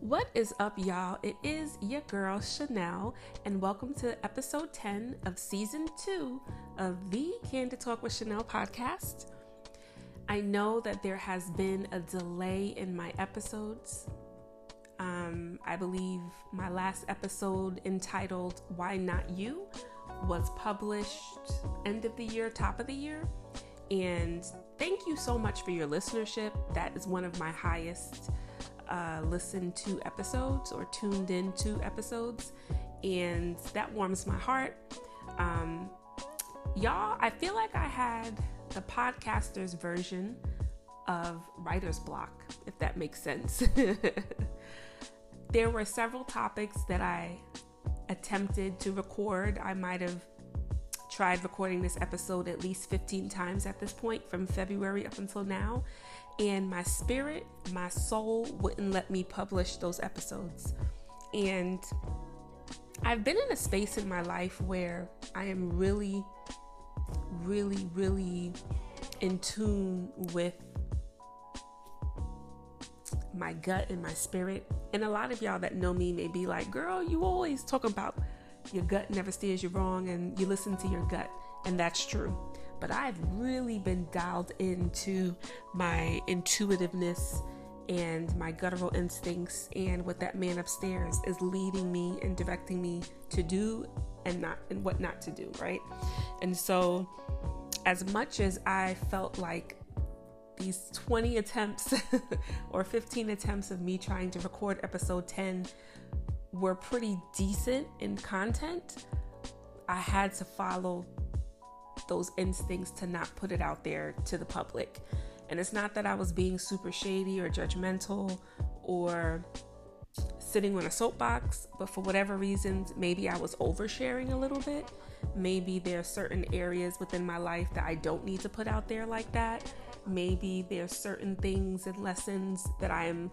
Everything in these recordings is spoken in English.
What is up, y'all? It is your girl Chanel, and welcome to episode 10 of season 2 of the Candid Talk with Chanel podcast. I know that there has been a delay in my episodes. Um, I believe my last episode entitled Why Not You was published end of the year, top of the year. And thank you so much for your listenership. That is one of my highest uh, listened to episodes or tuned in to episodes, and that warms my heart. Um, y'all, I feel like I had the podcaster's version of writer's block, if that makes sense. there were several topics that I attempted to record. I might have tried recording this episode at least 15 times at this point from February up until now and my spirit, my soul wouldn't let me publish those episodes. And I've been in a space in my life where I am really, really, really in tune with my gut and my spirit. And a lot of y'all that know me may be like, girl, you always talk about your gut never steers you wrong and you listen to your gut. And that's true but I've really been dialed into my intuitiveness and my guttural instincts and what that man upstairs is leading me and directing me to do and not and what not to do, right? And so as much as I felt like these 20 attempts or 15 attempts of me trying to record episode 10 were pretty decent in content, I had to follow those instincts to not put it out there to the public. And it's not that I was being super shady or judgmental or sitting on a soapbox, but for whatever reasons, maybe I was oversharing a little bit. Maybe there are certain areas within my life that I don't need to put out there like that. Maybe there are certain things and lessons that I am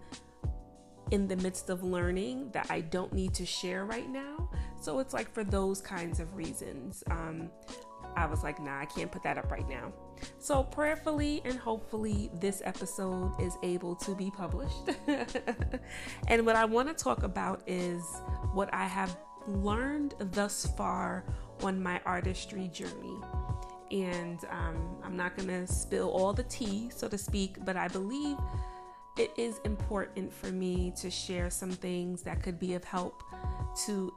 in the midst of learning that I don't need to share right now. So it's like for those kinds of reasons. Um, I was like, nah, I can't put that up right now. So, prayerfully and hopefully, this episode is able to be published. and what I want to talk about is what I have learned thus far on my artistry journey. And um, I'm not going to spill all the tea, so to speak, but I believe it is important for me to share some things that could be of help to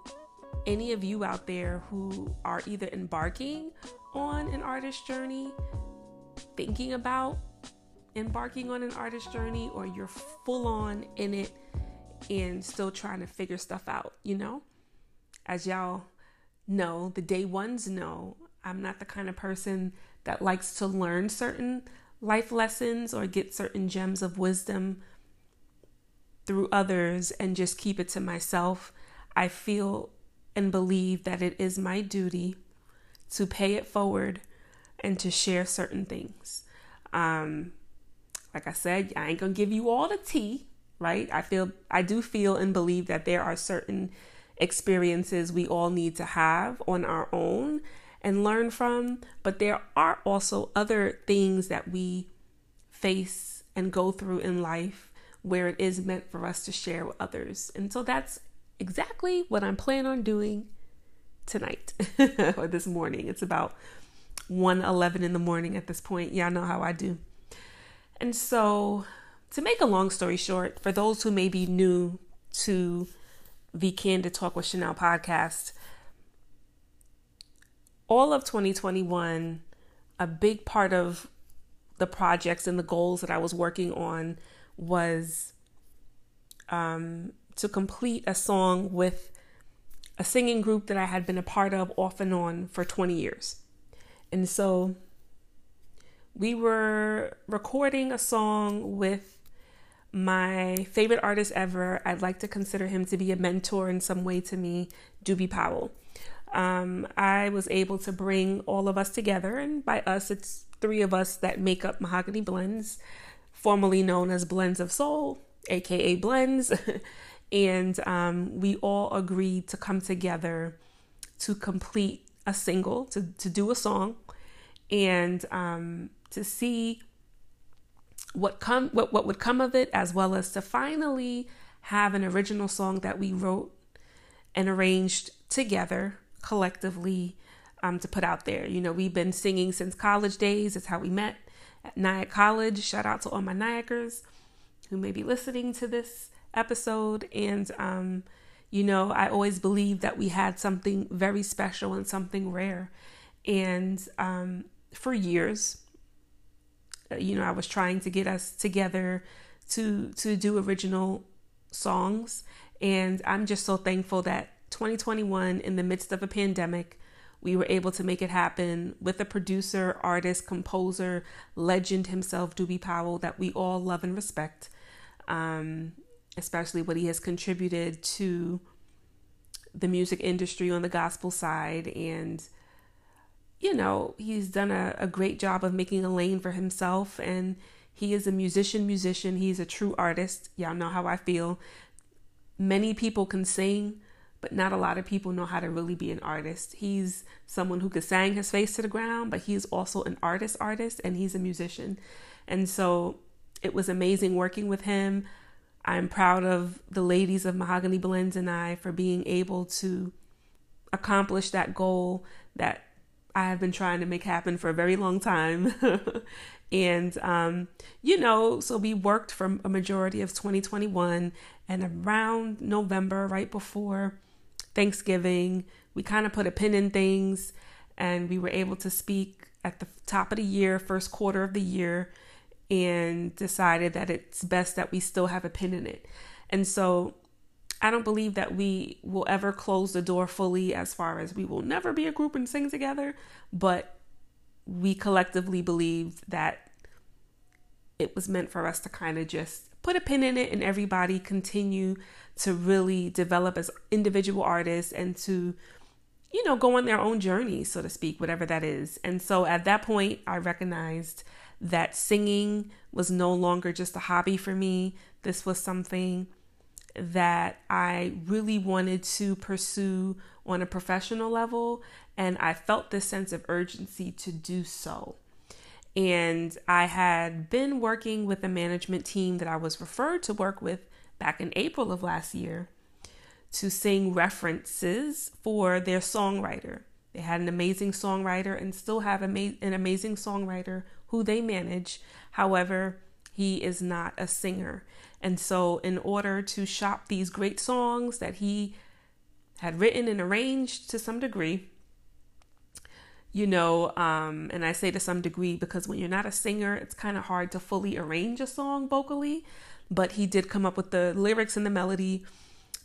any of you out there who are either embarking on an artist journey, thinking about embarking on an artist journey, or you're full on in it and still trying to figure stuff out, you know? As y'all know, the day ones know, I'm not the kind of person that likes to learn certain life lessons or get certain gems of wisdom through others and just keep it to myself. I feel and believe that it is my duty to pay it forward and to share certain things. Um, like I said, I ain't gonna give you all the tea, right? I feel, I do feel and believe that there are certain experiences we all need to have on our own and learn from, but there are also other things that we face and go through in life where it is meant for us to share with others. And so that's exactly what I'm planning on doing tonight or this morning. It's about 1 11 in the morning at this point. Y'all know how I do. And so, to make a long story short, for those who may be new to the Candid Talk with Chanel podcast, all of 2021, a big part of the projects and the goals that I was working on was um, to complete a song with a singing group that I had been a part of off and on for 20 years. And so we were recording a song with my favorite artist ever. I'd like to consider him to be a mentor in some way to me, Doobie Powell. Um, I was able to bring all of us together, and by us, it's three of us that make up Mahogany Blends, formerly known as Blends of Soul, aka Blends. and um, we all agreed to come together to complete a single, to, to do a song, and um, to see what come what, what would come of it, as well as to finally have an original song that we wrote and arranged together collectively um, to put out there. You know, we've been singing since college days. It's how we met at Nyack College. Shout out to all my Nyackers who may be listening to this episode. And, um, you know, I always believed that we had something very special and something rare. And um, for years, uh, you know, I was trying to get us together to to do original songs, and I'm just so thankful that 2021, in the midst of a pandemic, we were able to make it happen with a producer, artist, composer, legend himself, Doobie Powell, that we all love and respect, um, especially what he has contributed to the music industry on the gospel side. And, you know, he's done a, a great job of making a lane for himself. And he is a musician, musician. He's a true artist. Y'all know how I feel. Many people can sing but not a lot of people know how to really be an artist. He's someone who could sang his face to the ground, but he's also an artist artist and he's a musician. And so it was amazing working with him. I'm proud of the ladies of Mahogany Blends and I for being able to accomplish that goal that I have been trying to make happen for a very long time. and, um, you know, so we worked for a majority of 2021 and around November, right before Thanksgiving. We kind of put a pin in things and we were able to speak at the top of the year, first quarter of the year, and decided that it's best that we still have a pin in it. And so I don't believe that we will ever close the door fully as far as we will never be a group and sing together, but we collectively believed that it was meant for us to kind of just put a pin in it and everybody continue to really develop as individual artists and to you know go on their own journey so to speak whatever that is and so at that point i recognized that singing was no longer just a hobby for me this was something that i really wanted to pursue on a professional level and i felt this sense of urgency to do so and I had been working with a management team that I was referred to work with back in April of last year to sing references for their songwriter. They had an amazing songwriter and still have an amazing songwriter who they manage. However, he is not a singer. And so, in order to shop these great songs that he had written and arranged to some degree, you know, um, and I say to some degree because when you're not a singer, it's kind of hard to fully arrange a song vocally but he did come up with the lyrics and the melody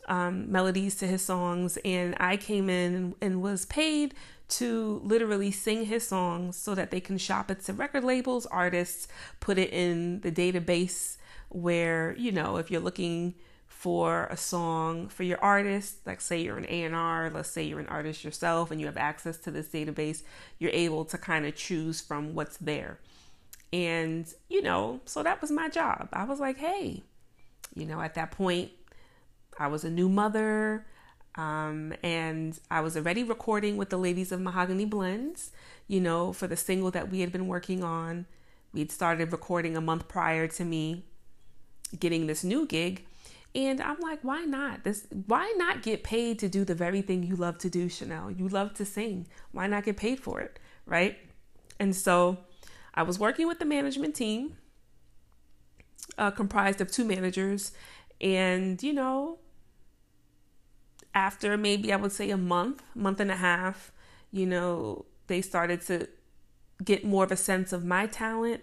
um, melodies to his songs and i came in and was paid to literally sing his songs so that they can shop it to record labels artists put it in the database where you know if you're looking for a song for your artist like say you're an a&r let's say you're an artist yourself and you have access to this database you're able to kind of choose from what's there and, you know, so that was my job. I was like, hey, you know, at that point, I was a new mother. Um, and I was already recording with the ladies of Mahogany Blends, you know, for the single that we had been working on. We'd started recording a month prior to me getting this new gig. And I'm like, why not? This why not get paid to do the very thing you love to do, Chanel? You love to sing. Why not get paid for it? Right? And so I was working with the management team, uh, comprised of two managers, and you know, after maybe I would say a month, month and a half, you know, they started to get more of a sense of my talent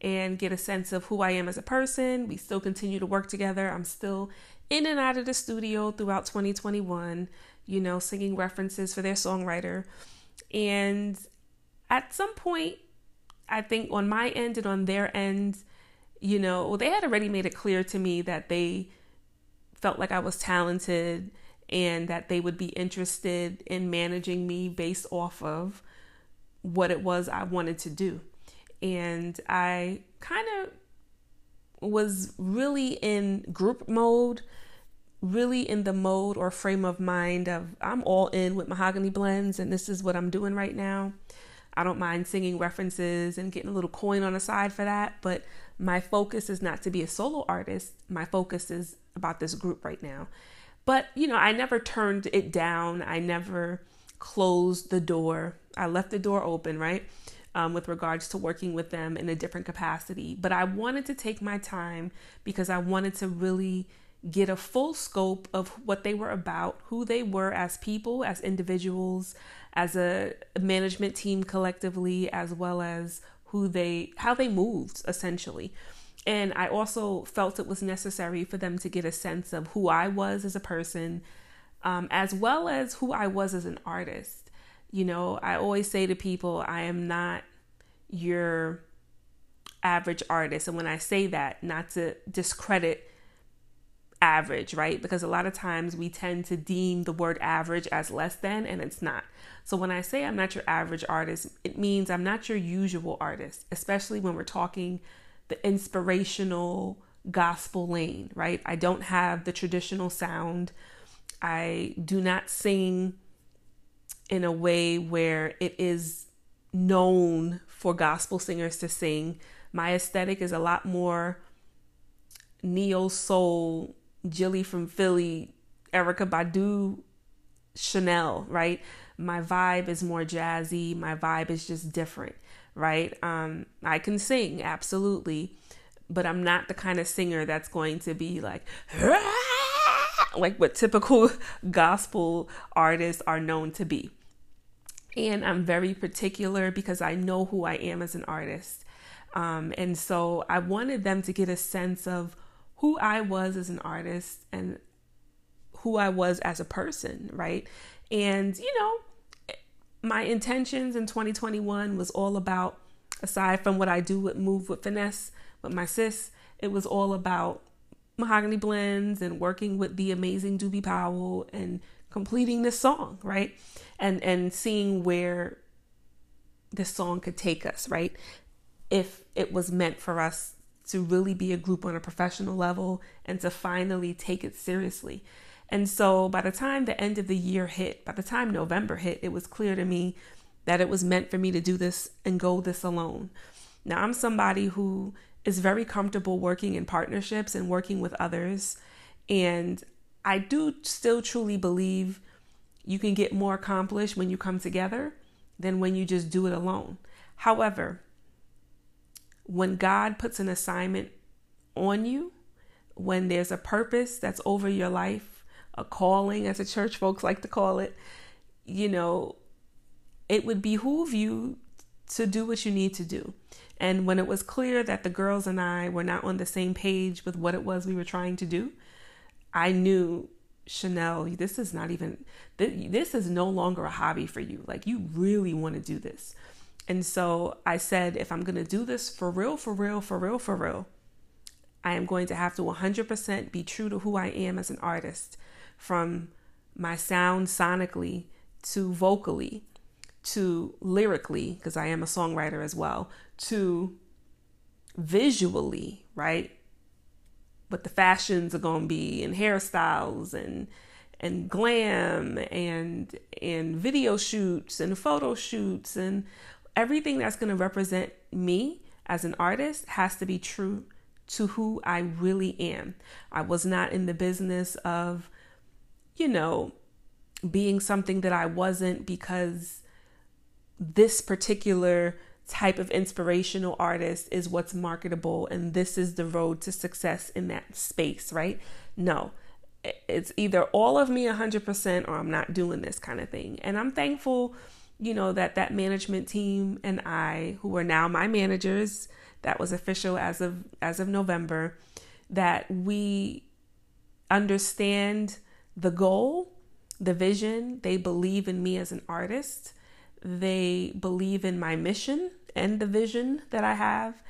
and get a sense of who I am as a person. We still continue to work together. I'm still in and out of the studio throughout 2021, you know, singing references for their songwriter. And at some point, I think on my end and on their end, you know, they had already made it clear to me that they felt like I was talented and that they would be interested in managing me based off of what it was I wanted to do. And I kind of was really in group mode, really in the mode or frame of mind of I'm all in with mahogany blends and this is what I'm doing right now. I don't mind singing references and getting a little coin on the side for that, but my focus is not to be a solo artist. My focus is about this group right now. But, you know, I never turned it down. I never closed the door. I left the door open, right? Um, with regards to working with them in a different capacity. But I wanted to take my time because I wanted to really get a full scope of what they were about, who they were as people, as individuals, as a management team collectively, as well as who they how they moved essentially. And I also felt it was necessary for them to get a sense of who I was as a person, um, as well as who I was as an artist. You know, I always say to people, I am not your average artist. And when I say that, not to discredit average, right? Because a lot of times we tend to deem the word average as less than, and it's not. So when I say I'm not your average artist, it means I'm not your usual artist, especially when we're talking the inspirational gospel lane, right? I don't have the traditional sound. I do not sing in a way where it is known for gospel singers to sing. My aesthetic is a lot more neo soul Jilly from Philly, Erykah Badu, Chanel, right? My vibe is more jazzy. My vibe is just different, right? Um, I can sing, absolutely, but I'm not the kind of singer that's going to be like, like what typical gospel artists are known to be. And I'm very particular because I know who I am as an artist. Um, and so I wanted them to get a sense of who I was as an artist and who I was as a person, right? And, you know, my intentions in 2021 was all about, aside from what I do with Move with Finesse with my sis, it was all about mahogany blends and working with the amazing Doobie Powell and completing this song, right? And and seeing where this song could take us, right? If it was meant for us to really be a group on a professional level and to finally take it seriously. And so by the time the end of the year hit, by the time November hit, it was clear to me that it was meant for me to do this and go this alone. Now, I'm somebody who is very comfortable working in partnerships and working with others. And I do still truly believe you can get more accomplished when you come together than when you just do it alone. However, when God puts an assignment on you, when there's a purpose that's over your life, a calling, as the church folks like to call it, you know, it would behoove you to do what you need to do. And when it was clear that the girls and I were not on the same page with what it was we were trying to do, I knew Chanel, this is not even, this is no longer a hobby for you. Like, you really want to do this. And so I said, if I'm going to do this for real, for real, for real, for real, I am going to have to 100% be true to who I am as an artist from my sound sonically to vocally to lyrically, because I am a songwriter as well, to visually, right? What the fashions are to be and hairstyles and and glam and and video shoots and photo shoots and everything that's to represent me as an artist has to be true to who I really am. I was not in the business of, you know, being something that I wasn't because this particular type of inspirational artist is what's marketable and this is the road to success in that space, right? No. It's either all of me 100% or I'm not doing this kind of thing. And I'm thankful you know that that management team and I who are now my managers that was official as of as of November that we understand the goal, the vision, they believe in me as an artist. They believe in my mission and the vision that I have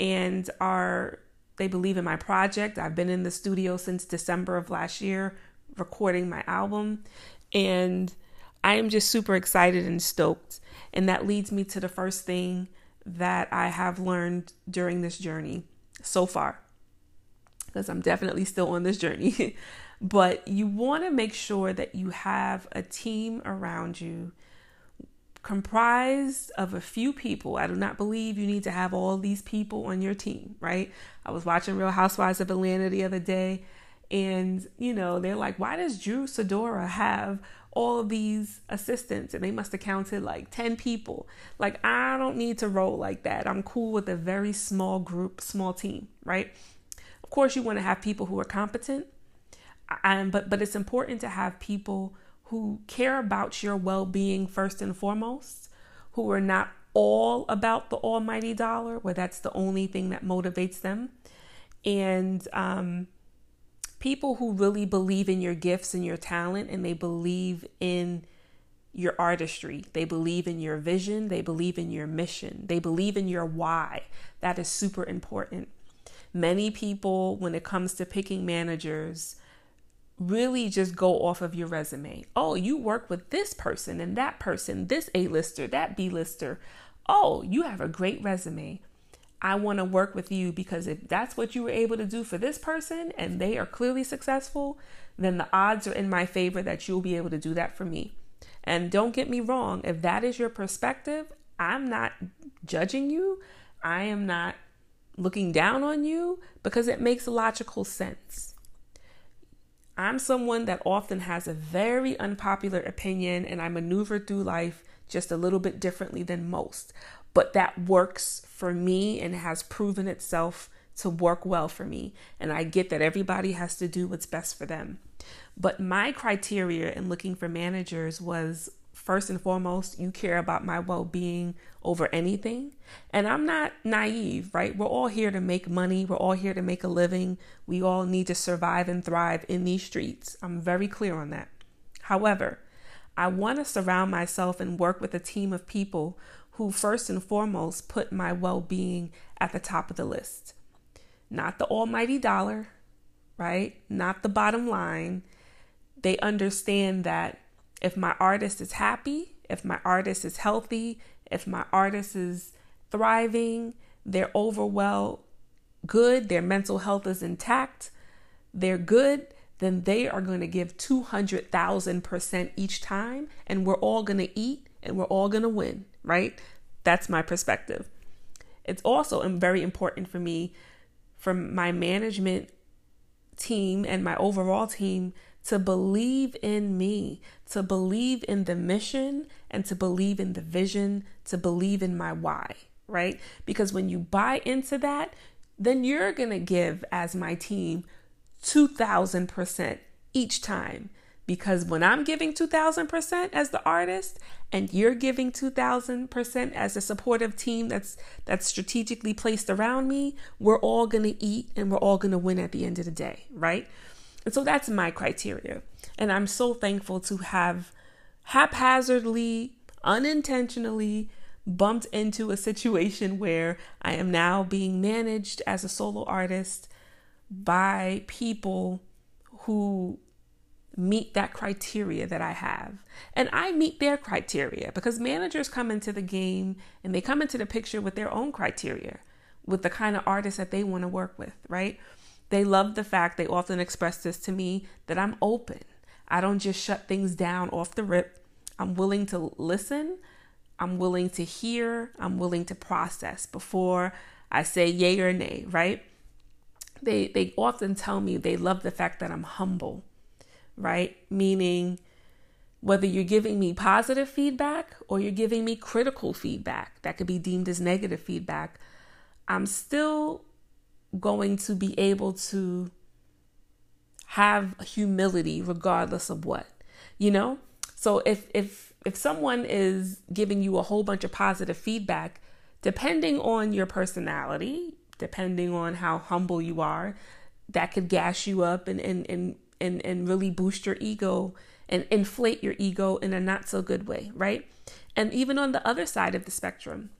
and are they believe in my project. I've been in the studio since December of last year recording my album and I am just super excited and stoked. And that leads me to the first thing that I have learned during this journey so far, because I'm definitely still on this journey. but you want to make sure that you have a team around you comprised of a few people. I do not believe you need to have all these people on your team, right? I was watching Real Housewives of Atlanta the other day And, you know, they're like, why does Drew Sidora have all of these assistants? And they must have counted like 10 people. Like, I don't need to roll like that. I'm cool with a very small group, small team, right? Of course, you want to have people who are competent. And, but but it's important to have people who care about your well-being first and foremost, who are not all about the almighty dollar, where that's the only thing that motivates them, and um, people who really believe in your gifts and your talent, and they believe in your artistry. They believe in your vision. They believe in your mission. They believe in your why. That is super important. Many people, when it comes to picking managers, really just go off of your resume. Oh, you work with this person and that person, this A lister, that B lister. Oh, you have a great resume. I want to work with you because if that's what you were able to do for this person and they are clearly successful, then the odds are in my favor that you'll be able to do that for me. And don't get me wrong, if that is your perspective, I'm not judging you. I am not looking down on you because it makes logical sense. I'm someone that often has a very unpopular opinion and I maneuver through life just a little bit differently than most. But that works for me and has proven itself to work well for me. And I get that everybody has to do what's best for them. But my criteria in looking for managers was first and foremost, you care about my well being over anything. And I'm not naive, right? We're all here to make money, we're all here to make a living. We all need to survive and thrive in these streets. I'm very clear on that. However, I want to surround myself and work with a team of people who, first and foremost, put my well being at the top of the list. Not the almighty dollar, right? Not the bottom line. They understand that if my artist is happy, if my artist is healthy, if my artist is thriving, they're overwhelmed, good, their mental health is intact, they're good, then they are going to give 200,000% each time, and we're all going to eat and we're all going to win, right? That's my perspective. It's also very important for me, for my management team and my overall team to believe in me, to believe in the mission, and to believe in the vision, to believe in my why, right? Because when you buy into that, then you're going to give as my team 2000% each time. Because when I'm giving 2000% as the artist and you're giving 2000% as a supportive team that's that's strategically placed around me, we're all going to eat and we're all going to win at the end of the day, right? And so that's my criteria. And I'm so thankful to have haphazardly, unintentionally bumped into a situation where I am now being managed as a solo artist by people who meet that criteria that I have. And I meet their criteria because managers come into the game and they come into the picture with their own criteria, with the kind of artists that they want to work with, right? They love the fact, they often express this to me, that I'm open. I don't just shut things down off the rip. I'm willing to listen. I'm willing to hear. I'm willing to process before I say yay or nay, right? They they often tell me they love the fact that I'm humble, right? Meaning whether you're giving me positive feedback or you're giving me critical feedback that could be deemed as negative feedback, I'm still going to be able to have humility regardless of what you know? So if if if someone is giving you a whole bunch of positive feedback depending on your personality depending on how humble you are that could gas you up and and and and, and really boost your ego and inflate your ego in a not so good way right? And even on the other side of the spectrum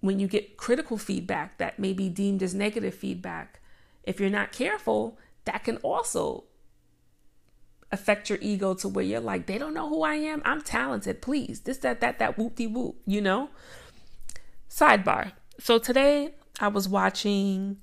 when you get critical feedback that may be deemed as negative feedback, if you're not careful, that can also affect your ego to where you're like, they don't know who I am. I'm talented. Please, this, that, that, that, whoop de whoop, you know? Sidebar. So today I was watching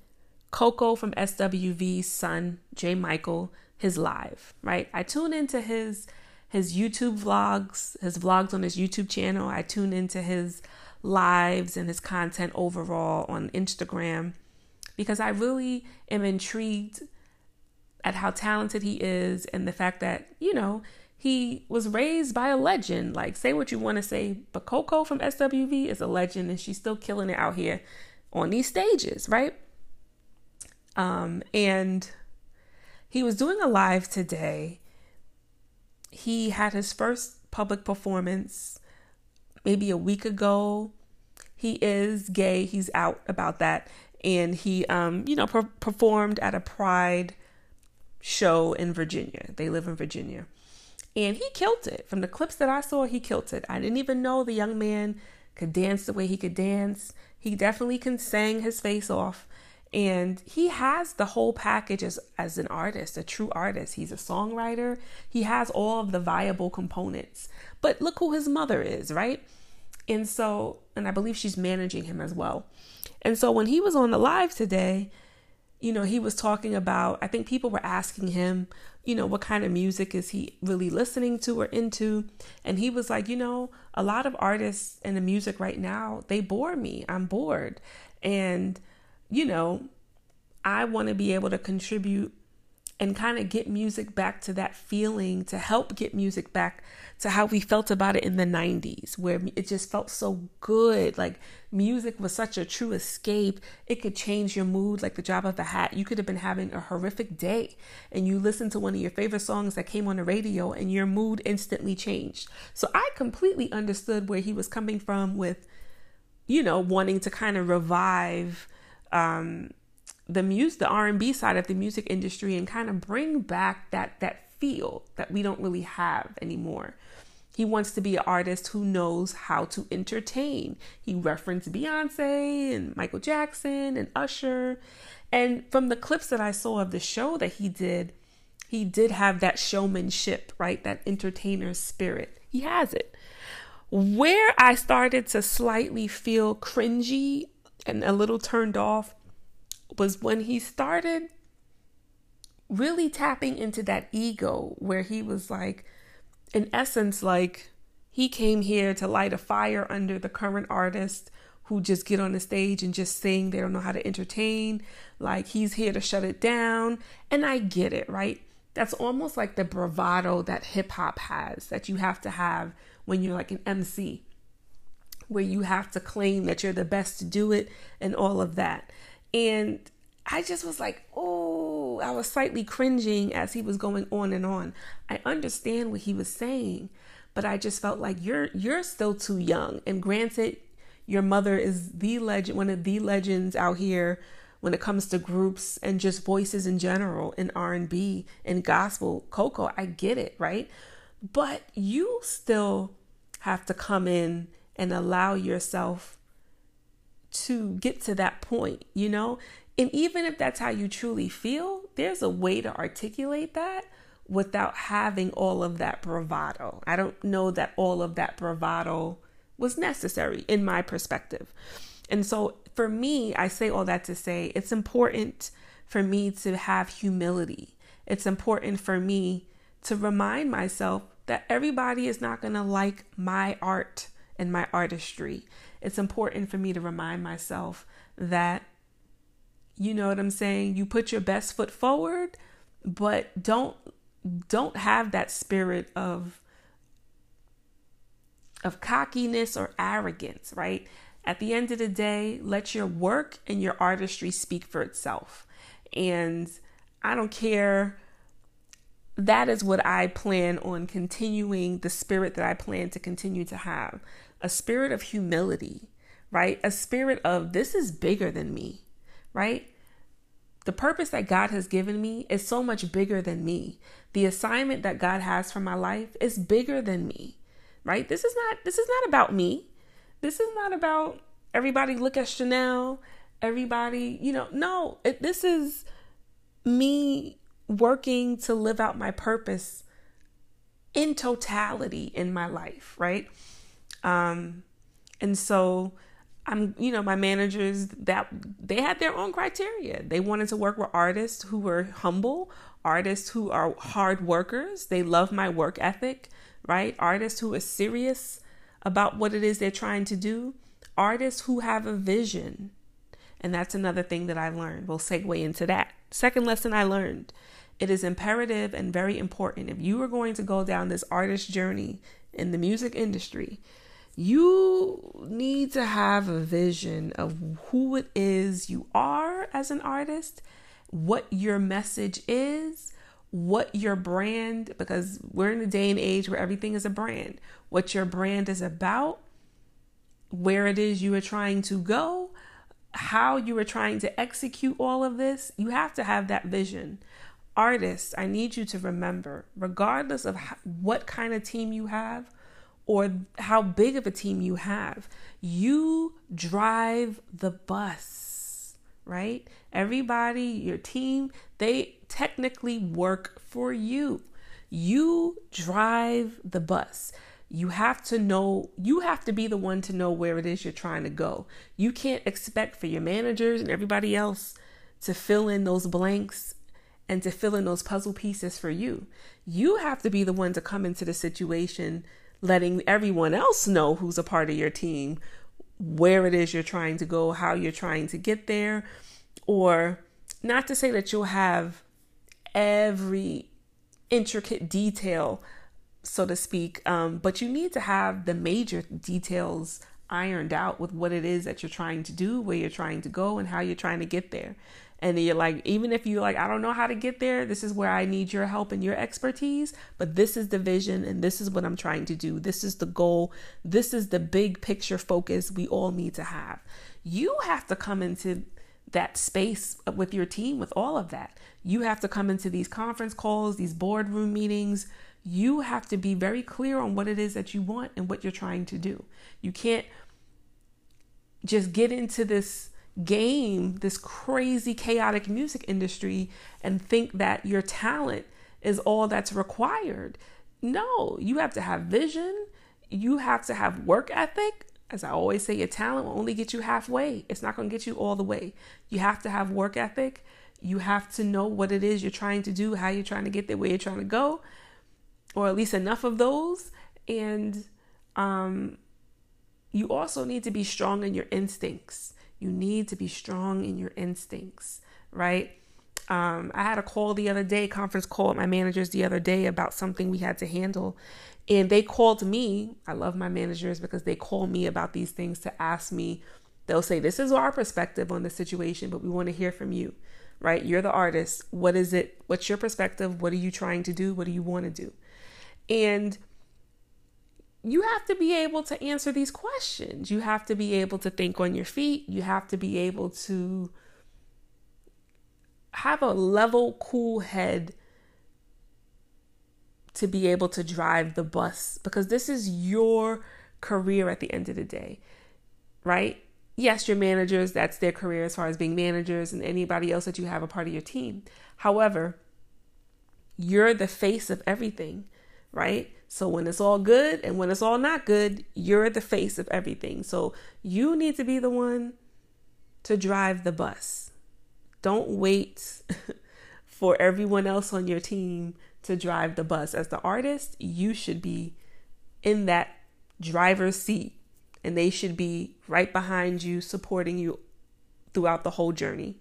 Coco from SWV's son, Jay Michael, his live, right? I tune into his his YouTube vlogs, his vlogs on his YouTube channel. I tune into his lives and his content overall on Instagram because I really am intrigued at how talented he is and the fact that, you know, he was raised by a legend. Like, say what you want to say, but Coco from SWV is a legend and she's still killing it out here on these stages, right? Um, and he was doing a live today. He had his first public performance maybe a week ago. He is gay. He's out about that. And he, um, you know, per- performed at a pride show in Virginia. They live in Virginia. And he killed it. From the clips that I saw, he killed it. I didn't even know the young man could dance the way he could dance. He definitely can sing his face off. And he has the whole package as, as an artist, a true artist. He's a songwriter. He has all of the viable components. But look who his mother is, right? And so, and I believe she's managing him as well. And so when he was on the live today, you know, he was talking about, I think people were asking him, you know, what kind of music is he really listening to or into? And he was like, you know, a lot of artists in the music right now, they bore me. I'm bored. And, you know, I want to be able to contribute and kind of get music back to that feeling to help get music back to how we felt about it in the 90s where it just felt so good. Like music was such a true escape. It could change your mood like the drop of a hat. You could have been having a horrific day and you listened to one of your favorite songs that came on the radio and your mood instantly changed. So i completely understood where he was coming from with you know wanting to kind of revive um the music the R&B side of the music industry and kind of bring back that that feel that we don't really have anymore. He wants to be an artist who knows how to entertain. He referenced Beyonce and Michael Jackson and Usher. And from the clips that I saw of the show that he did, he did have that showmanship, right? That entertainer spirit. He has it. Where I started to slightly feel cringy and a little turned off was when he started really tapping into that ego where he was like, in essence, like he came here to light a fire under the current artist who just get on the stage and just sing. They don't know how to entertain. Like he's here to shut it down. And I get it, right? That's almost like the bravado that hip hop has that you have to have when you're like an MC, where you have to claim that you're the best to do it and all of that. And I just was like, oh, I was slightly cringing as he was going on and on. I understand what he was saying, but I just felt like you're you're still too young. And granted, your mother is the legend, one of the legends out here when it comes to groups and just voices in general in R&B and gospel. Coco, I get it, right? But you still have to come in and allow yourself to get to that point, you know? And even if that's how you truly feel, there's a way to articulate that without having all of that bravado. I don't know that all of that bravado was necessary in my perspective. And so for me, I say all that to say it's important for me to have humility. It's important for me to remind myself that everybody is not going to like my art and my artistry. It's important for me to remind myself that you know what I'm saying? You put your best foot forward, but don't don't have that spirit of of cockiness or arrogance, right? At the end of the day, let your work and your artistry speak for itself. And I don't care that is what I plan on continuing the spirit that I plan to continue to have a spirit of humility, right? A spirit of this is bigger than me right? The purpose that God has given me is so much bigger than me. The assignment that God has for my life is bigger than me. Right? This is not this is not about me. This is not about everybody look at Chanel, everybody, you know, no, it, this is me working to live out my purpose in totality in my life, right? Um and so I'm, you know, my managers that they had their own criteria. They wanted to work with artists who were humble, artists who are hard workers. They love my work ethic, right? Artists who are serious about what it is they're trying to do, artists who have a vision. And that's another thing that I learned. We'll segue into that. Second lesson I learned it is imperative and very important if you are going to go down this artist journey in the music industry, you need to have a vision of who it is you are as an artist, what your message is, what your brand, because we're in a day and age where everything is a brand, what your brand is about, where it is you are trying to go, how you are trying to execute all of this. You have to have that vision. Artists, I need you to remember, regardless of what kind of team you have or how big of a team you have, you drive the bus, right? Everybody, your team, they technically work for you. You drive the bus. You have to know, you have to be the one to know where it is you're trying to go. You can't expect for your managers and everybody else to fill in those blanks and to fill in those puzzle pieces for you. You have to be the one to come into the situation, letting everyone else know who's a part of your team where it is you're trying to go, how you're trying to get there, or not to say that you'll have every intricate detail so to speak. Um, but you need to have the major details ironed out with what it is that you're trying to do, where you're trying to go, and how you're trying to get there. And you're like, even if you're like, I don't know how to get there, this is where I need your help and your expertise. But this is the vision, and this is what I'm trying to do. This is the goal. This is the big picture focus we all need to have. You have to come into that space with your team with all of that. You have to come into these conference calls, these boardroom meetings you have to be very clear on what it is that you want and what you're trying to do. You can't just get into this game, this crazy, chaotic music industry, and think that your talent is all that's required. No, you have to have vision, you have to have work ethic. As I always say, your talent will only get you halfway, it's not going to get you all the way. You have to have work ethic. You have to know what it is you're trying to do, how you're trying to get there, where you're trying to go or at least enough of those. And um, you also need to be strong in your instincts. You need to be strong in your instincts, right? Um, I had a call the other day, conference call with my managers the other day about something we had to handle. And they called me. I love my managers because they call me about these things to ask me. They'll say, This is our perspective on the situation, but we want to hear from you, right? You're the artist. What is it? What's your perspective? What are you trying to do? What do you want to do? And you have to be able to answer these questions. You have to be able to think on your feet. You have to be able to have a level, cool head to be able to drive the bus because this is your career at the end of the day, right? Yes, your managers, that's their career as far as being managers and anybody else that you have a part of your team. However, you're the face of everything right? So when it's all good and when it's all not good, you're the face of everything. So you need to be the one to drive the bus. Don't wait for everyone else on your team to drive the bus. As the artist, you should be in that driver's seat and they should be right behind you, supporting you throughout the whole journey.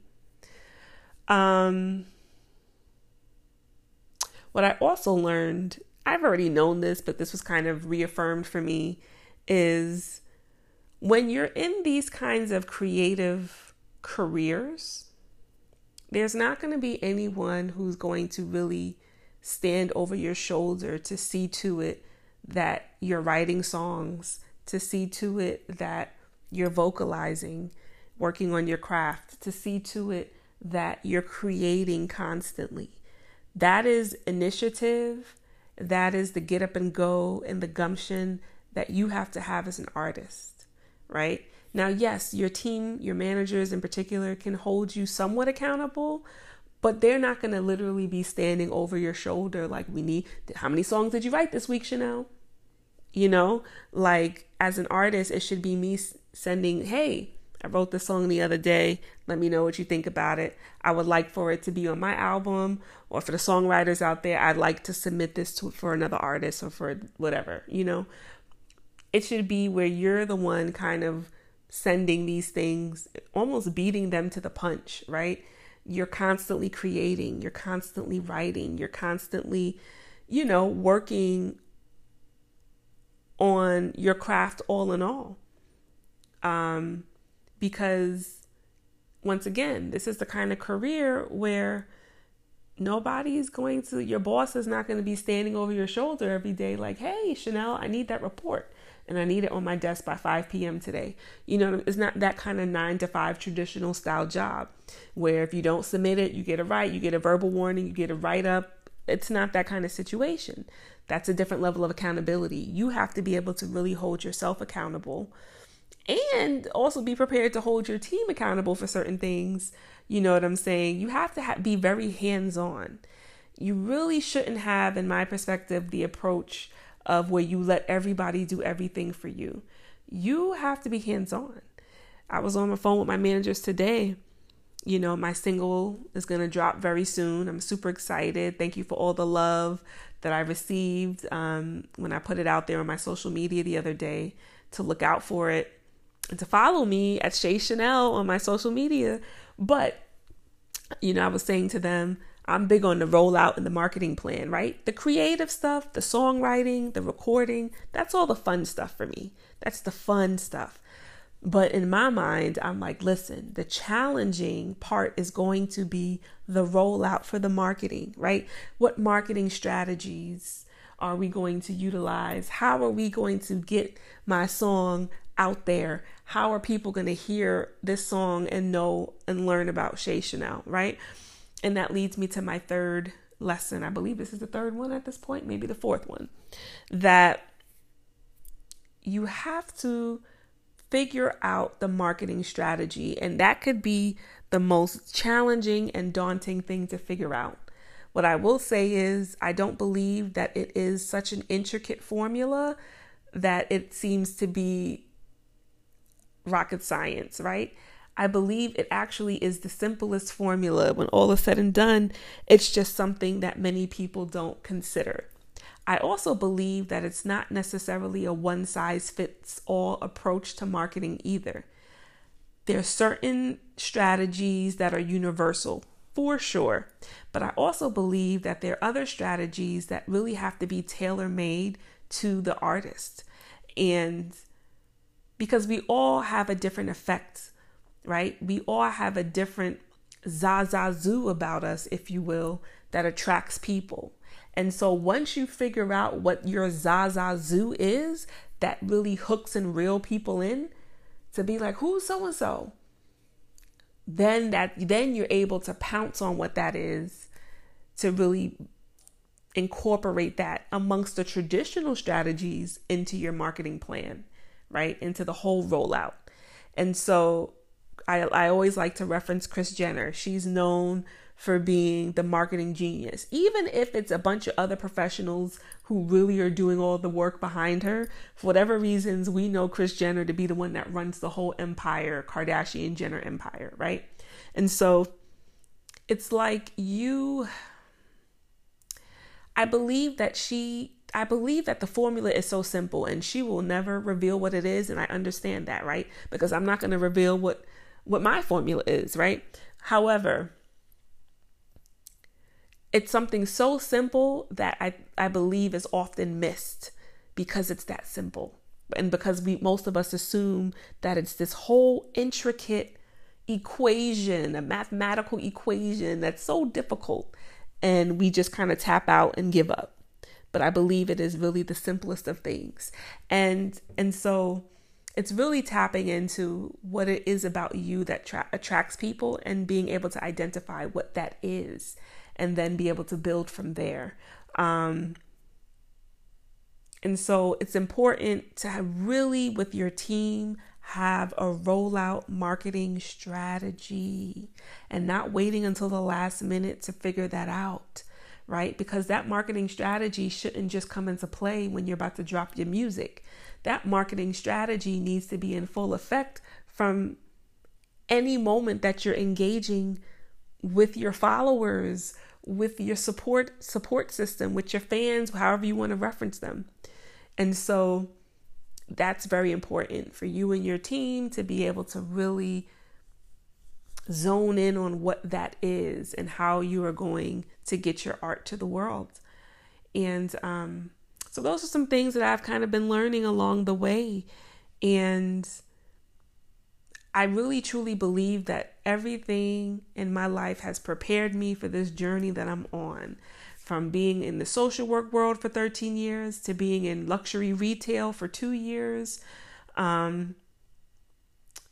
Um, what I also learned I've already known this, but this was kind of reaffirmed for me is when you're in these kinds of creative careers, there's not going to be anyone who's going to really stand over your shoulder to see to it that you're writing songs, to see to it that you're vocalizing, working on your craft, to see to it that you're creating constantly. That is initiative that is the get up and go and the gumption that you have to have as an artist, right? Now, yes, your team, your managers in particular, can hold you somewhat accountable, but they're not going to literally be standing over your shoulder like, we need, how many songs did you write this week, Chanel? You know, like as an artist, it should be me sending, hey, I wrote this song the other day. Let me know what you think about it. I would like for it to be on my album, or for the songwriters out there, I'd like to submit this to for another artist or for whatever, you know. It should be where you're the one kind of sending these things, almost beating them to the punch, right? you're constantly creating, you're constantly writing, you're constantly, you know, working on your craft all in all. Um, because once again, this is the kind of career where nobody is going to, your boss is not going to be standing over your shoulder every day like, hey, Chanel, I need that report and I need it on my desk by 5 p.m. today. You know, it's not that kind of nine to five traditional style job where if you don't submit it, you get a write, you get a verbal warning, you get a write up. It's not that kind of situation. That's a different level of accountability. You have to be able to really hold yourself accountable and also be prepared to hold your team accountable for certain things. You know what I'm saying? You have to ha- be very hands on. You really shouldn't have, in my perspective, the approach of where you let everybody do everything for you. You have to be hands on. I was on the phone with my managers today. You know, my single is going to drop very soon. I'm super excited. Thank you for all the love that I received um, when I put it out there on my social media the other day to look out for it to follow me at Shay Chanel on my social media. But, you know, I was saying to them, I'm big on the rollout and the marketing plan, right? The creative stuff, the songwriting, the recording, that's all the fun stuff for me. That's the fun stuff. But in my mind, I'm like, listen, the challenging part is going to be the rollout for the marketing, right? What marketing strategies are we going to utilize? How are we going to get my song out there? How are people going to hear this song and know and learn about Shay Chanel, right? And that leads me to my third lesson. I believe this is the third one at this point, maybe the fourth one. That you have to figure out the marketing strategy, and that could be the most challenging and daunting thing to figure out. What I will say is, I don't believe that it is such an intricate formula that it seems to be rocket science, right? I believe it actually is the simplest formula. When all is said and done, it's just something that many people don't consider. I also believe that it's not necessarily a one size fits all approach to marketing either. There are certain strategies that are universal for sure, but I also believe that there are other strategies that really have to be tailor made to the artist. And because we all have a different effect right? We all have a different zazazoo about us, if you will, that attracts people. And so once you figure out what your zazazoo is, that really hooks and reel people in to be like, who's so and so? Then that then you're able to pounce on what that is to really incorporate that amongst the traditional strategies into your marketing plan, right? Into the whole rollout. And so I, I always like to reference Kris Jenner. She's known for being the marketing genius. Even if it's a bunch of other professionals who really are doing all the work behind her, for whatever reasons, we know Kris Jenner to be the one that runs the whole empire, Kardashian Jenner empire, right? And so it's like you I believe that she I believe that the formula is so simple and she will never reveal what it is and I understand that, right? Because I'm not going to reveal what what my formula is, right? However, it's something so simple that I, I believe is often missed because it's that simple. And because we most of us assume that it's this whole intricate equation, a mathematical equation that's so difficult, and we just kind of tap out and give up. But I believe it is really the simplest of things. And and so it's really tapping into what it is about you that tra- attracts people and being able to identify what that is and then be able to build from there. Um, and so it's important to have really with your team have a rollout marketing strategy and not waiting until the last minute to figure that out, right? Because that marketing strategy shouldn't just come into play when you're about to drop your music that marketing strategy needs to be in full effect from any moment that you're engaging with your followers, with your support support system, with your fans, however you want to reference them. And so that's very important for you and your team to be able to really zone in on what that is and how you are going to get your art to the world. And um, so, those are some things that I've kind of been learning along the way. And I really truly believe that everything in my life has prepared me for this journey that I'm on. From being in the social work world for 13 years to being in luxury retail for two years, um,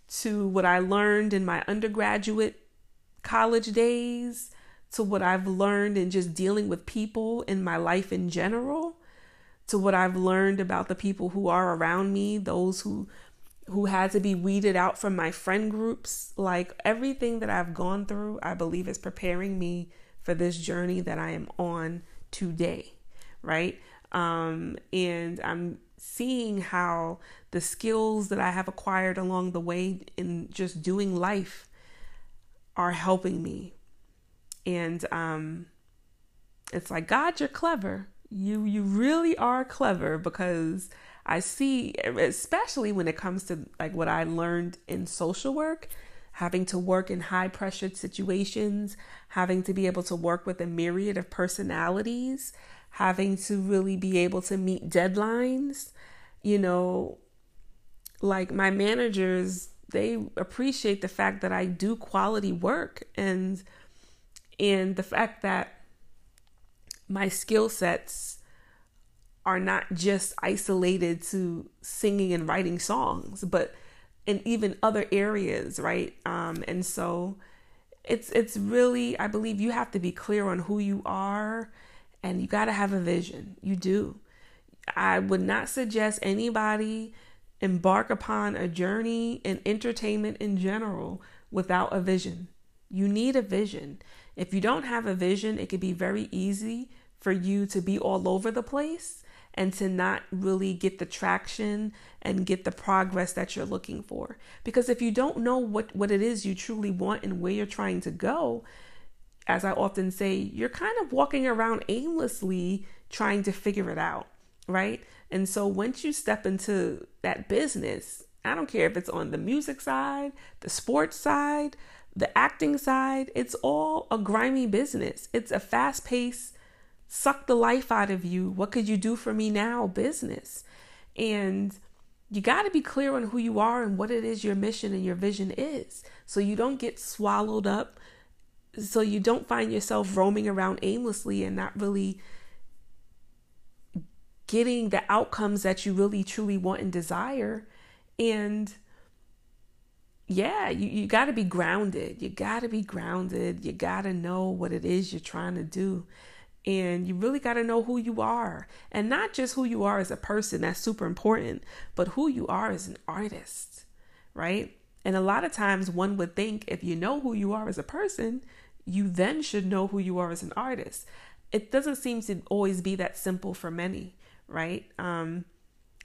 to what I learned in my undergraduate college days, to what I've learned in just dealing with people in my life in general, to what I've learned about the people who are around me, those who who had to be weeded out from my friend groups. Like everything that I've gone through, I believe is preparing me for this journey that I am on today, right? Um, and I'm seeing how the skills that I have acquired along the way in just doing life are helping me. And um, it's like, God, you're clever. You you really are clever because I see, especially when it comes to like what I learned in social work, having to work in high pressured situations, having to be able to work with a myriad of personalities, having to really be able to meet deadlines. You know, like my managers, they appreciate the fact that I do quality work and and the fact that my skill sets are not just isolated to singing and writing songs, but in even other areas, right? Um, and so it's it's really I believe you have to be clear on who you are and you got to have a vision. You do. I would not suggest anybody embark upon a journey in entertainment in general without a vision. You need a vision. If you don't have a vision, it could be very easy for you to be all over the place and to not really get the traction and get the progress that you're looking for. Because if you don't know what, what it is you truly want and where you're trying to go, as I often say, you're kind of walking around aimlessly trying to figure it out, right? And so once you step into that business, I don't care if it's on the music side, the sports side, the acting side, it's all a grimy business. It's a fast paced suck the life out of you. What could you do for me now? Business. And you got to be clear on who you are and what it is your mission and your vision is. So you don't get swallowed up. So you don't find yourself roaming around aimlessly and not really getting the outcomes that you really truly want and desire. And yeah, you, you got to be grounded. You got to be grounded. You got to know what it is you're trying to do. And you really got to know who you are. And not just who you are as a person, that's super important, but who you are as an artist, right? And a lot of times one would think if you know who you are as a person, you then should know who you are as an artist. It doesn't seem to always be that simple for many, right? Um,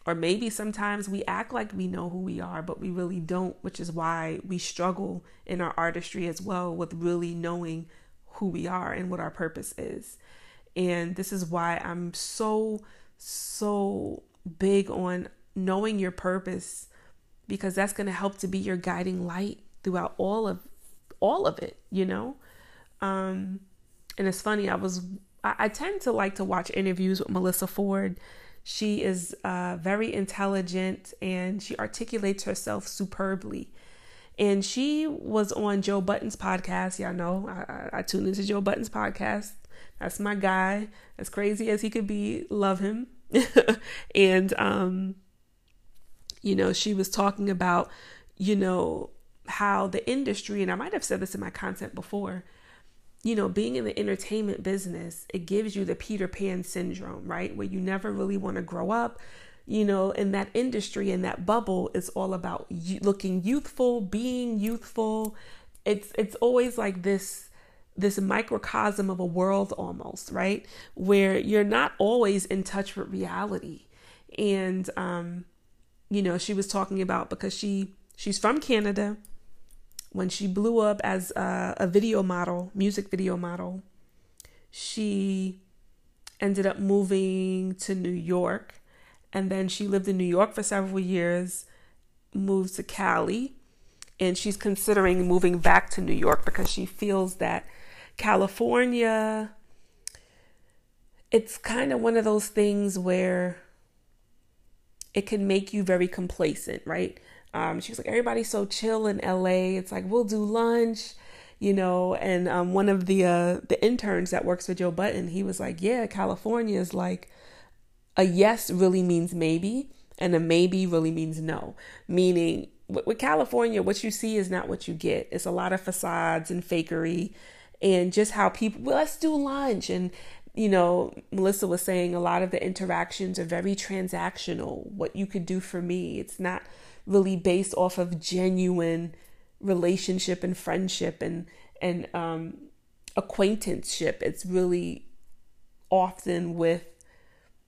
or maybe sometimes we act like we know who we are, but we really don't, which is why we struggle in our artistry as well with really knowing who we are and what our purpose is. And this is why I'm so, so big on knowing your purpose because that's going to help to be your guiding light throughout all of all of it you know um and it's funny i was I, I tend to like to watch interviews with melissa ford she is uh, very intelligent and she articulates herself superbly and she was on joe Budden's podcast y'all know i, I, I tuned into joe Budden's podcast that's my guy. As crazy as he could be, love him. and um you know, she was talking about, you know, how the industry and I might have said this in my content before, you know, being in the entertainment business, it gives you the Peter Pan syndrome, right? Where you never really want to grow up. You know, in that industry, in that bubble, it's all about looking youthful, being youthful. It's it's always like this this microcosm of a world almost, right? Where you're not always in touch with reality. And um, you know, she was talking about because she she's from Canada. When she blew up as a, a video model, music video model, she ended up moving to New York. And then she lived in New York for several years, moved to Cali, and she's considering moving back to New York because she feels that California it's kind of one of those things where it can make you very complacent, right? Um, she was like, everybody's so chill in LA. It's like we'll do lunch, you know. And um, one of the uh, the interns that works for Joe Budden, he was like, yeah, California is like a yes really means maybe, and a maybe really means no. Meaning, with California, what you see is not what you get. It's a lot of facades and fakery, and just how people. Well, let's do lunch and you know, Melissa was saying a lot of the interactions are very transactional. What you could do for me, it's not really based off of genuine relationship and friendship and and um, acquaintanceship. It's really often with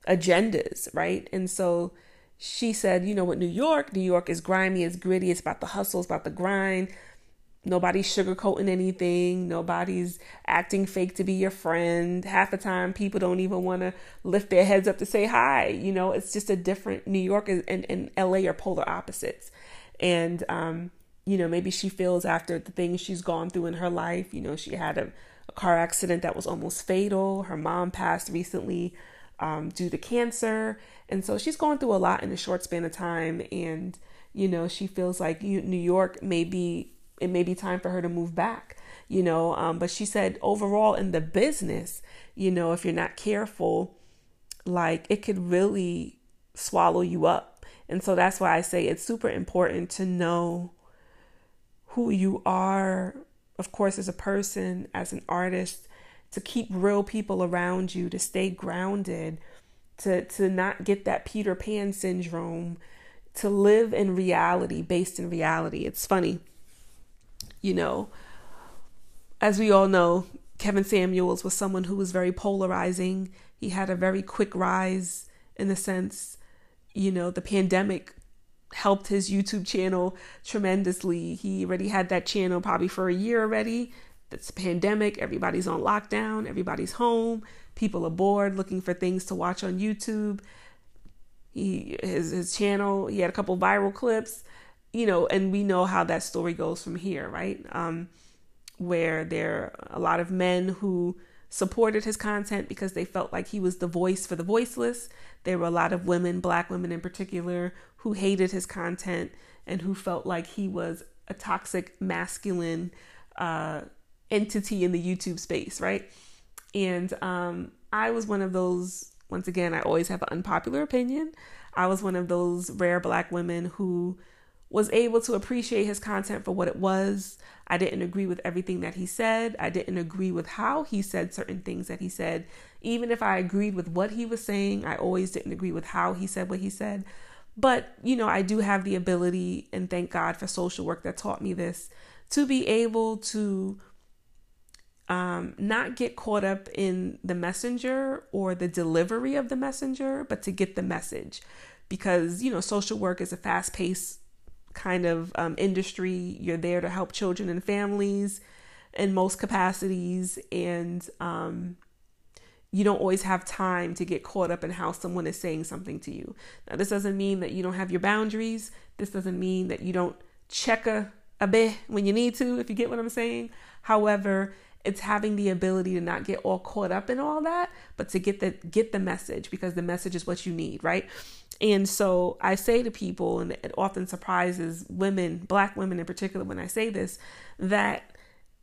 agendas, right? And so she said, you know, with New York, New York is grimy, it's gritty, it's about the hustle, it's about the grind. Nobody's sugarcoating anything. Nobody's acting fake to be your friend. Half the time, people don't even want to lift their heads up to say hi. You know, it's just a different New York and, and, LA are polar opposites. And, um, you know, maybe she feels after the things she's gone through in her life, you know, she had a, a car accident that was almost fatal. Her mom passed recently um, due to cancer. And so she's going through a lot in a short span of time. And, you know, she feels like New York may be it may be time for her to move back you know um, but she said overall in the business you know if you're not careful like it could really swallow you up. And so that's why i say it's super important to know who you are. Of course as a person as an artist to keep real people around you to stay grounded to to not get that peter pan syndrome to live in reality based in reality. It's funny you know, as we all know, Kevin Samuels was someone who was very polarizing. He had a very quick rise in the sense, you know, the pandemic helped his YouTube channel tremendously. He already had that channel probably for a year already. It's pandemic, everybody's on lockdown, everybody's home, people are bored looking for things to watch on YouTube. He his his channel, he had a couple viral clips you know, and we know how that story goes from here, right? Um, where there are a lot of men who supported his content because they felt like he was the voice for the voiceless. There were a lot of women, black women in particular, who hated his content and who felt like he was a toxic masculine uh, entity in the YouTube space, right? And um, I was one of those, once again, I always have an unpopular opinion. I was one of those rare black women who was able to appreciate his content for what it was. I didn't agree with everything that he said. I didn't agree with how he said certain things that he said. Even if I agreed with what he was saying, I always didn't agree with how he said what he said. But, you know, I do have the ability, and thank God for social work that taught me this, to be able to um, not get caught up in the messenger or the delivery of the messenger, but to get the message. Because, you know, social work is a fast paced kind of um, industry. You're there to help children and families in most capacities, and um, you don't always have time to get caught up in how someone is saying something to you. Now, this doesn't mean that you don't have your boundaries. This doesn't mean that you don't check a, a bit when you need to, if you get what I'm saying. However, it's having the ability to not get all caught up in all that, but to get the get the message because the message is what you need, right? And so I say to people, and it often surprises women, black women in particular, when I say this, that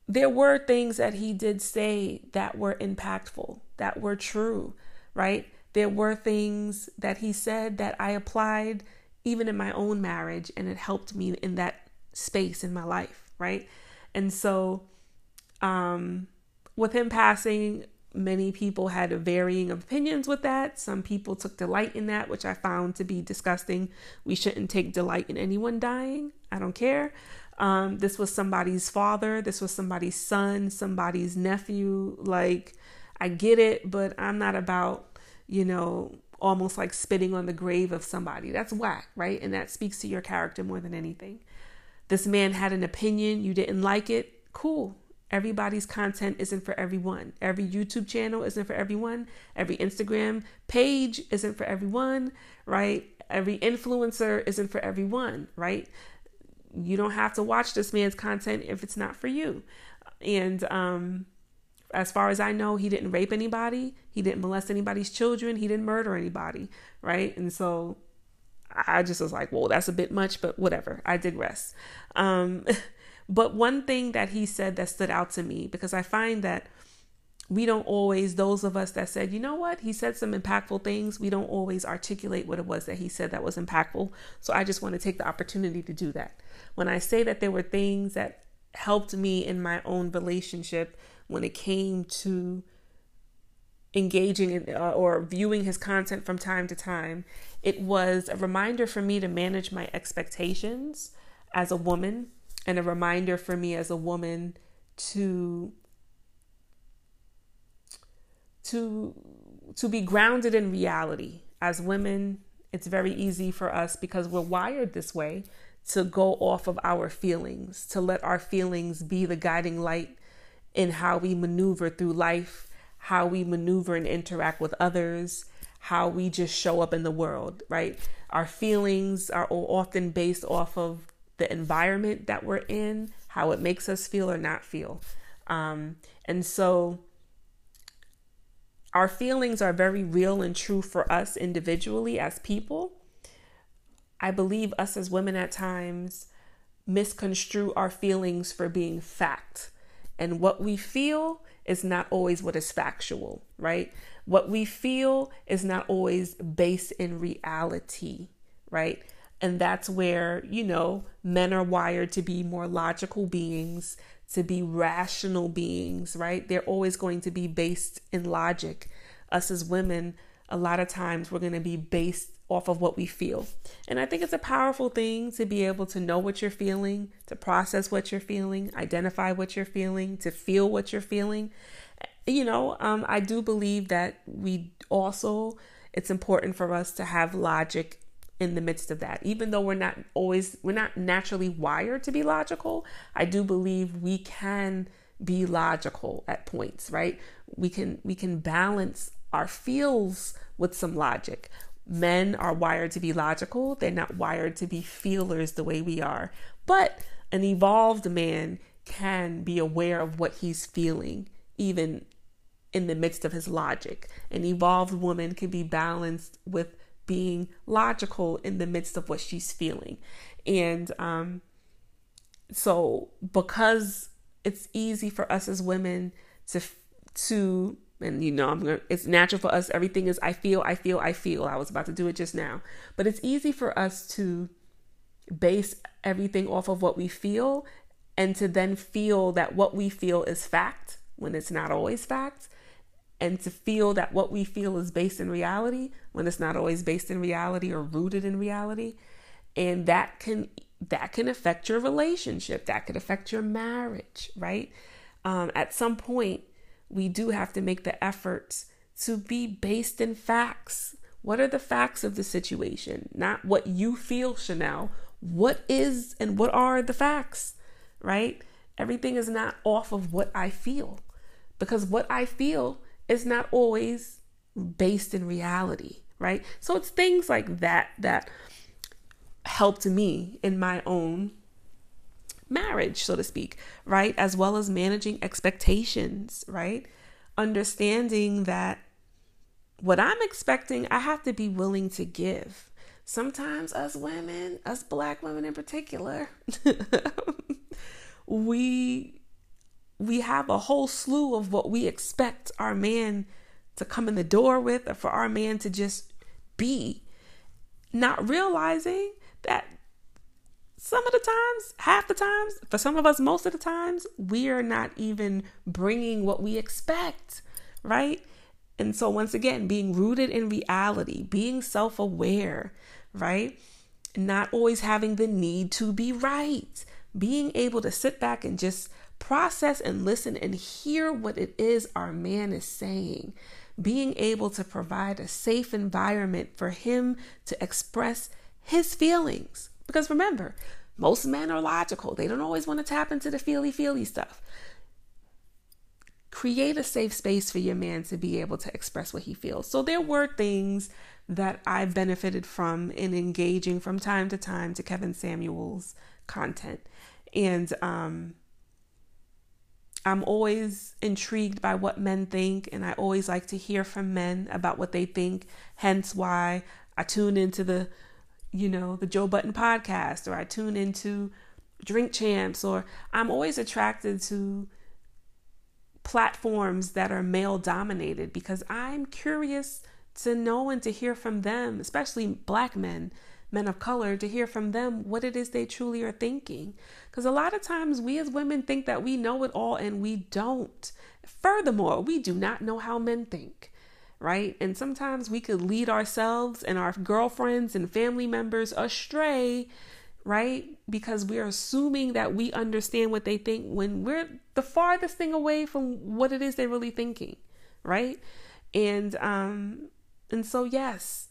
there were things that he did say that were impactful, that were true, right? There were things that he said that I applied even in my own marriage, and it helped me in that space in my life, right? And so, um, with him passing, many people had varying opinions with that. Some people took delight in that, which I found to be disgusting. We shouldn't take delight in anyone dying. I don't care. Um, this was somebody's father, this was somebody's son, somebody's nephew. Like, I get it, but I'm not about, you know, almost like spitting on the grave of somebody. That's whack, right? And that speaks to your character more than anything. This man had an opinion, you didn't like it. Cool. Everybody's content isn't for everyone. Every YouTube channel isn't for everyone. Every Instagram page isn't for everyone, right? Every influencer isn't for everyone, right? you don't have to watch this man's content if it's not for you. And um, as far as I know, he didn't rape anybody, he didn't molest anybody's children, he didn't murder anybody, right? And so I just was like, whoa, that's a bit much, but whatever. I digress. Um, but one thing that he said that stood out to me, because I find that we don't always, those of us that said, you know what, he said some impactful things, we don't always articulate what it was that he said that was impactful. So I just want to take the opportunity to do that. When I say that there were things that helped me in my own relationship when it came to engaging in, uh, or viewing his content from time to time, it was a reminder for me to manage my expectations as a woman and a reminder for me as a woman to to to be grounded in reality. As women, it's very easy for us because we're wired this way to go off of our feelings, to let our feelings be the guiding light in how we maneuver through life, how we maneuver and interact with others, how we just show up in the world, right? Our feelings are often based off of the environment that we're in, how it makes us feel or not feel. Um, and so our feelings are very real and true for us individually as people. I believe us as women at times misconstrue our feelings for being fact. And what we feel is not always what is factual, right? What we feel is not always based in reality, right? And that's where, you know, men are wired to be more logical beings to be rational beings, right? They're always going to be based in logic. Us as women, a lot of times we're going to be based off of what we feel. And I think it's a powerful thing to be able to know what you're feeling, to process what you're feeling, identify what you're feeling, to feel what you're feeling. You know, um, I do believe that we also, it's important for us to have logic in the midst of that. Even though we're not always, we're not naturally wired to be logical, I do believe we can be logical at points, right? We can we can balance our feels with some logic. Men are wired to be logical, they're not wired to be feelers the way we are. But an evolved man can be aware of what he's feeling, even in the midst of his logic. An evolved woman can be balanced with being logical in the midst of what she's feeling. And um, so, because it's easy for us as women to, to, and you know, I'm gonna, it's natural for us. Everything is, I feel, I feel, I feel. I was about to do it just now. But it's easy for us to base everything off of what we feel and to then feel that what we feel is fact when it's not always fact and to feel that what we feel is based in reality when it's not always based in reality or rooted in reality. And that can that can affect your relationship. That could affect your marriage right? Um, at some point we do have to make the efforts to be based in facts. What are the facts of the situation? Not what you feel chanel. What is and what are the facts right? Everything is not off of what i feel. Because what i feel is not always based in reality, right? So it's things like that that helped me in my own marriage, so to speak, right? As well as managing expectations, right? Understanding that what I'm expecting, I have to be willing to give. Sometimes, us women, us black women in particular, we we have a whole slew of what we expect our man to come in the door with or for our man to just be, not realizing that some of the times, half the times, for some of us, most of the times, we are not even bringing what we expect, right? And so, once again, being rooted in reality, being self aware, right? Not always having the need to be right, being able to sit back and just process and listen and hear what it is our man is saying. Being able to provide a safe environment for him to express his feelings. Because remember, most men are logical. They don't always want to tap into the feely feely stuff. Create a safe space for your man to be able to express what he feels. So there were things that I benefited from in engaging from time to time to Kevin Samuels' content. And um, I'm always intrigued by what men think, and I always like to hear from men about what they think. Hence why I tune into the, you know, the Joe Budden podcast, or I tune into Drink Champs, or I'm always attracted to platforms that are male dominated because I'm curious to know and to hear from them, especially black men, men of color, to hear from them what it is they truly are thinking. Because a lot of times we as women think that we know it all and we don't. Furthermore, we do not know how men think, right? And sometimes we could lead ourselves and our girlfriends and family members astray right? Because we're assuming that we understand what they think when we're the farthest thing away from what it is they're really thinking, right? And um and so yes,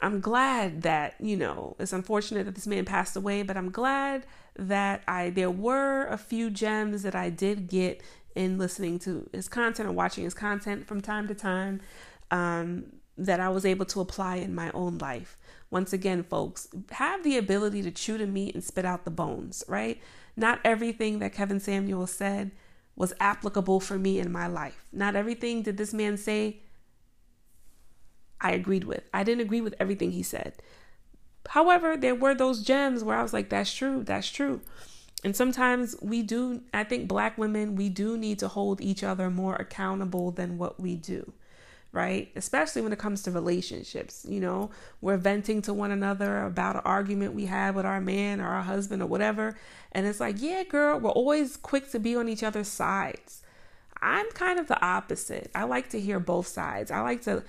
I'm glad that, you know, it's unfortunate that this man passed away, but I'm glad that I there were a few gems that I did get in listening to his content or watching his content from time to time um, that I was able to apply in my own life. Once again, folks, have the ability to chew the meat and spit out the bones, right? Not everything that Kevin Samuel said was applicable for me in my life. Not everything did this man say I agreed with. I didn't agree with everything he said. However, there were those gems where I was like, that's true, that's true. And sometimes we do, I think black women, we do need to hold each other more accountable than what we do right? Especially when it comes to relationships. You know, we're venting to one another about an argument we had with our man or our husband or whatever. And it's like, yeah, girl, we're always quick to be on each other's sides. I'm kind of the opposite. I like to hear both sides. I like to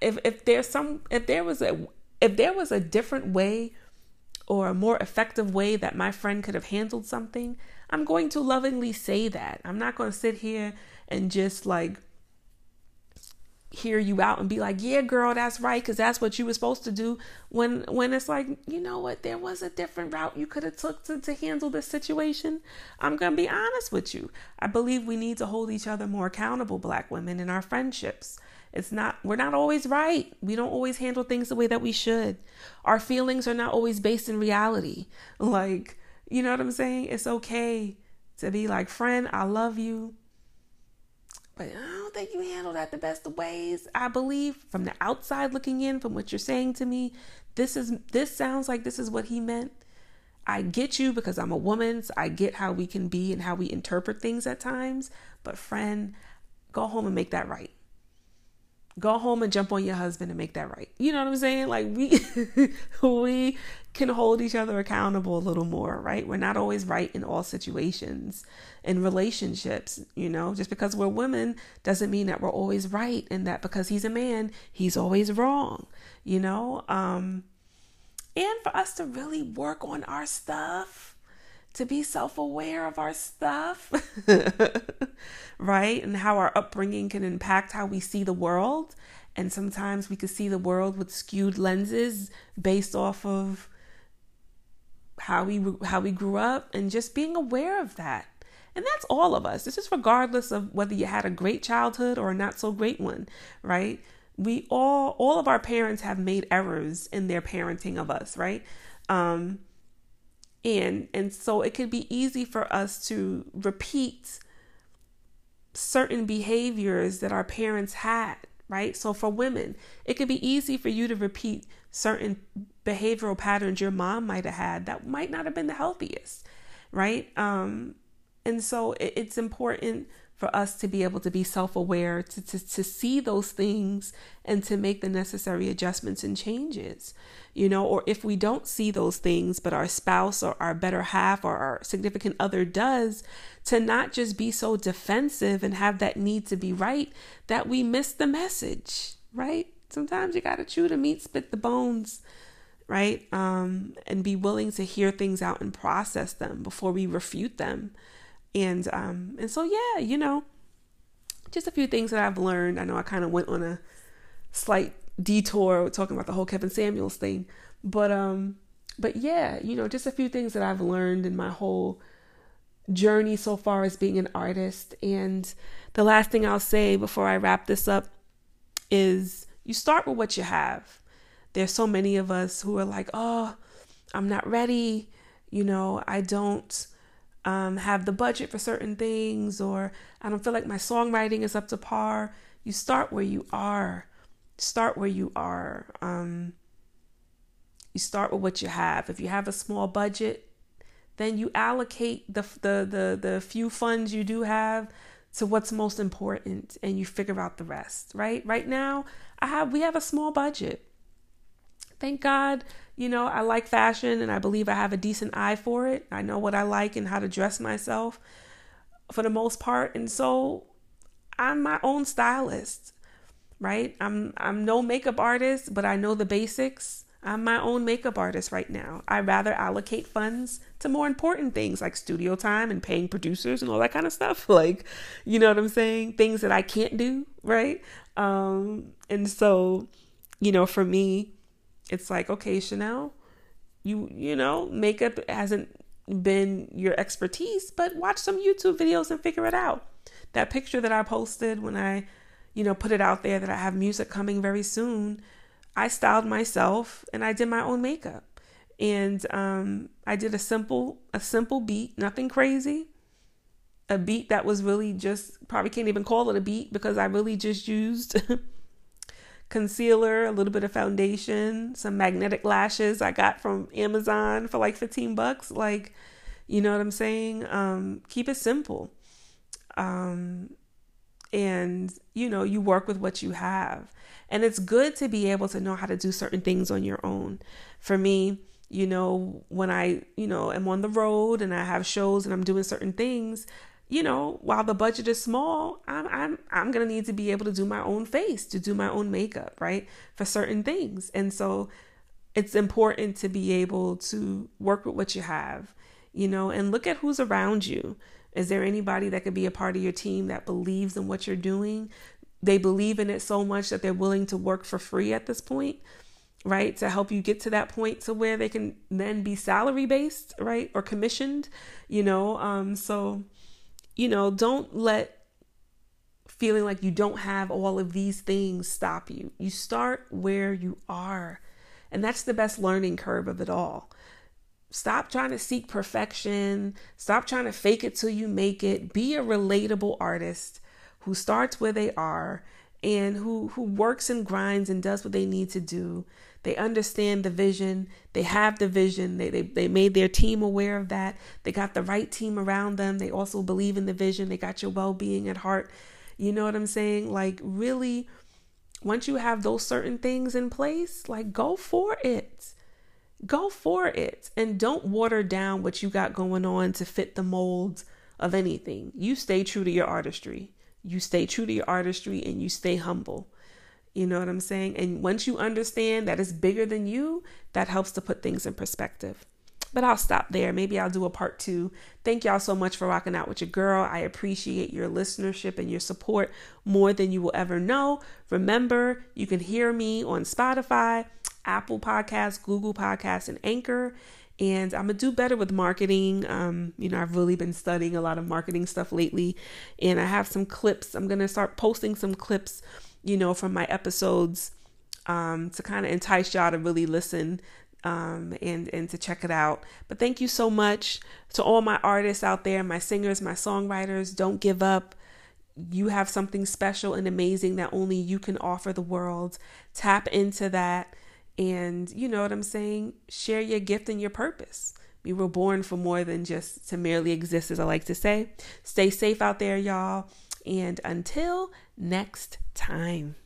if if there's some if there was a if there was a different way or a more effective way that my friend could have handled something, I'm going to lovingly say that. I'm not going to sit here and just like hear you out and be like, "Yeah, girl, that's right," because that's what you were supposed to do. When when it's like, you know what, there was a different route you could have took to, to handle this situation. I'm gonna be honest with you. I believe we need to hold each other more accountable, Black women, in our friendships. It's not we're not always right. We don't always handle things the way that we should. Our feelings are not always based in reality. Like, you know what I'm saying? It's okay to be like, friend, I love you. But I don't think you handled that the best of ways. I believe from the outside looking in, from what you're saying to me, this is this sounds like this is what he meant. I get you because I'm a woman, so I get how we can be and how we interpret things at times. But friend, go home and make that right go home and jump on your husband and make that right. You know what I'm saying? Like we we can hold each other accountable a little more, right? We're not always right in all situations in relationships, you know. Just because we're women doesn't mean that we're always right and that because he's a man, he's always wrong, you know? Um and for us to really work on our stuff to be self aware of our stuff, right? And how our upbringing can impact how we see the world. And sometimes we can see the world with skewed lenses based off of how we how we grew up and just being aware of that. And that's all of us. This is regardless of whether you had a great childhood or a not so great one, right? We all all of our parents have made errors in their parenting of us, right? Um and and so it could be easy for us to repeat certain behaviors that our parents had right? So for women it could be easy for you to repeat certain behavioral patterns your mom might have had that might not have been the healthiest right? Um and so it, it's important for us to be able to be self-aware to, to, to see those things and to make the necessary adjustments and changes you know, or if we don't see those things, but our spouse or our better half or our significant other does, to not just be so defensive and have that need to be right that we miss the message, right? Sometimes you got to chew the meat, spit the bones, right? Um, and be willing to hear things out and process them before we refute them. And um, and so yeah, you know, just a few things that I've learned. I know I kind of went on a slight detour talking about the whole Kevin Samuels thing. But um but yeah, you know, just a few things that I've learned in my whole journey so far as being an artist. And the last thing I'll say before I wrap this up is you start with what you have. There's so many of us who are like, "Oh, I'm not ready." you know, I don't um, have the budget for certain things, or I don't feel like my songwriting is up to par. You start where you are. Start where you are. Um, you start with what you have. If you have a small budget, then you allocate the the the, the few funds you do have to what's most important and you figure out the rest, right? Right now, I have we have a small budget. Thank God, you know, I like fashion and I believe I have a decent eye for it. I know what I like and how to dress myself for the most part. And so I'm my own stylist, right? I'm I'm no makeup artist, but I know the basics. I'm my own makeup artist right now. I rather allocate funds to more important things like studio time and paying producers and all that kind of stuff. Like, you know what I'm saying? Things that I can't do, right? Um, and so, you know, for me, it's like, okay, Chanel, you you know, makeup hasn't been your expertise, but watch some YouTube videos and figure it out. That picture that I posted when I, you know, put it out there that I have music coming very soon I styled myself and I did my own makeup. And um, I did a simple a simple beat, nothing crazy. A beat that was really just probably can't even call it a beat because I really just used concealer, a little bit of foundation, some magnetic lashes I got from Amazon for like 15 bucks. Like, you know what I'm saying? Um, keep it simple. Um, and you know, you work with what you have. And it's good to be able to know how to do certain things on your own. For me, you know, when I, you know, am on the road and I have shows and I'm doing certain things, you know, while the budget is small, I'm I'm I'm to need to be able to do my own face, to do my own makeup, right? For certain things. And so it's important to be able to work with what you have, you know, and look at who's around you. Is there anybody that could be a part of your team that believes in what you're doing? they believe in it so much that they're willing to work for free at this point right to help you get to that point to where they can then be salary based right or commissioned you know um so you know don't let feeling like you don't have all of these things stop you. You start where you are. And that's the best learning curve of it all. Stop trying to seek perfection. Stop trying to fake it till you make it. Be a relatable artist who starts where they are and who who works and grinds and does what they need to do. They understand the vision. They have the vision. They, they they made their team aware of that. They got the right team around them. They also believe in the vision. They got your well-being at heart. You know what I'm saying? Like really once you have those certain things in place, like go for it. Go for it and don't water down what you got going on to fit the molds of anything. You stay true to your artistry you stay true to your artistry and you stay humble. You know what I'm saying? And once you understand that it's bigger than you, that helps to put things in perspective. But I'll stop there. Maybe I'll do a part two. Thank y'all so much for rocking out with your girl. I appreciate your listenership and your support more than you will ever know. Remember, you can hear me on Spotify, Apple Podcasts, Google Podcasts, and Anchor and I'm gonna do better with marketing. Um, you know, I've really been studying a lot of marketing stuff lately, and I have some clips. I'm gonna start posting some clips, you know, from my episodes um, to kind of entice y'all to really listen um, and and to check it out. But thank you so much to all my artists out there, my singers, my songwriters. Don't give up. You have something special and amazing that only you can offer the world. Tap into that and you know what I'm saying? Share your gift and your purpose. We were born for more than just to merely exist, as I like to say. Stay safe out there, y'all. And until next time.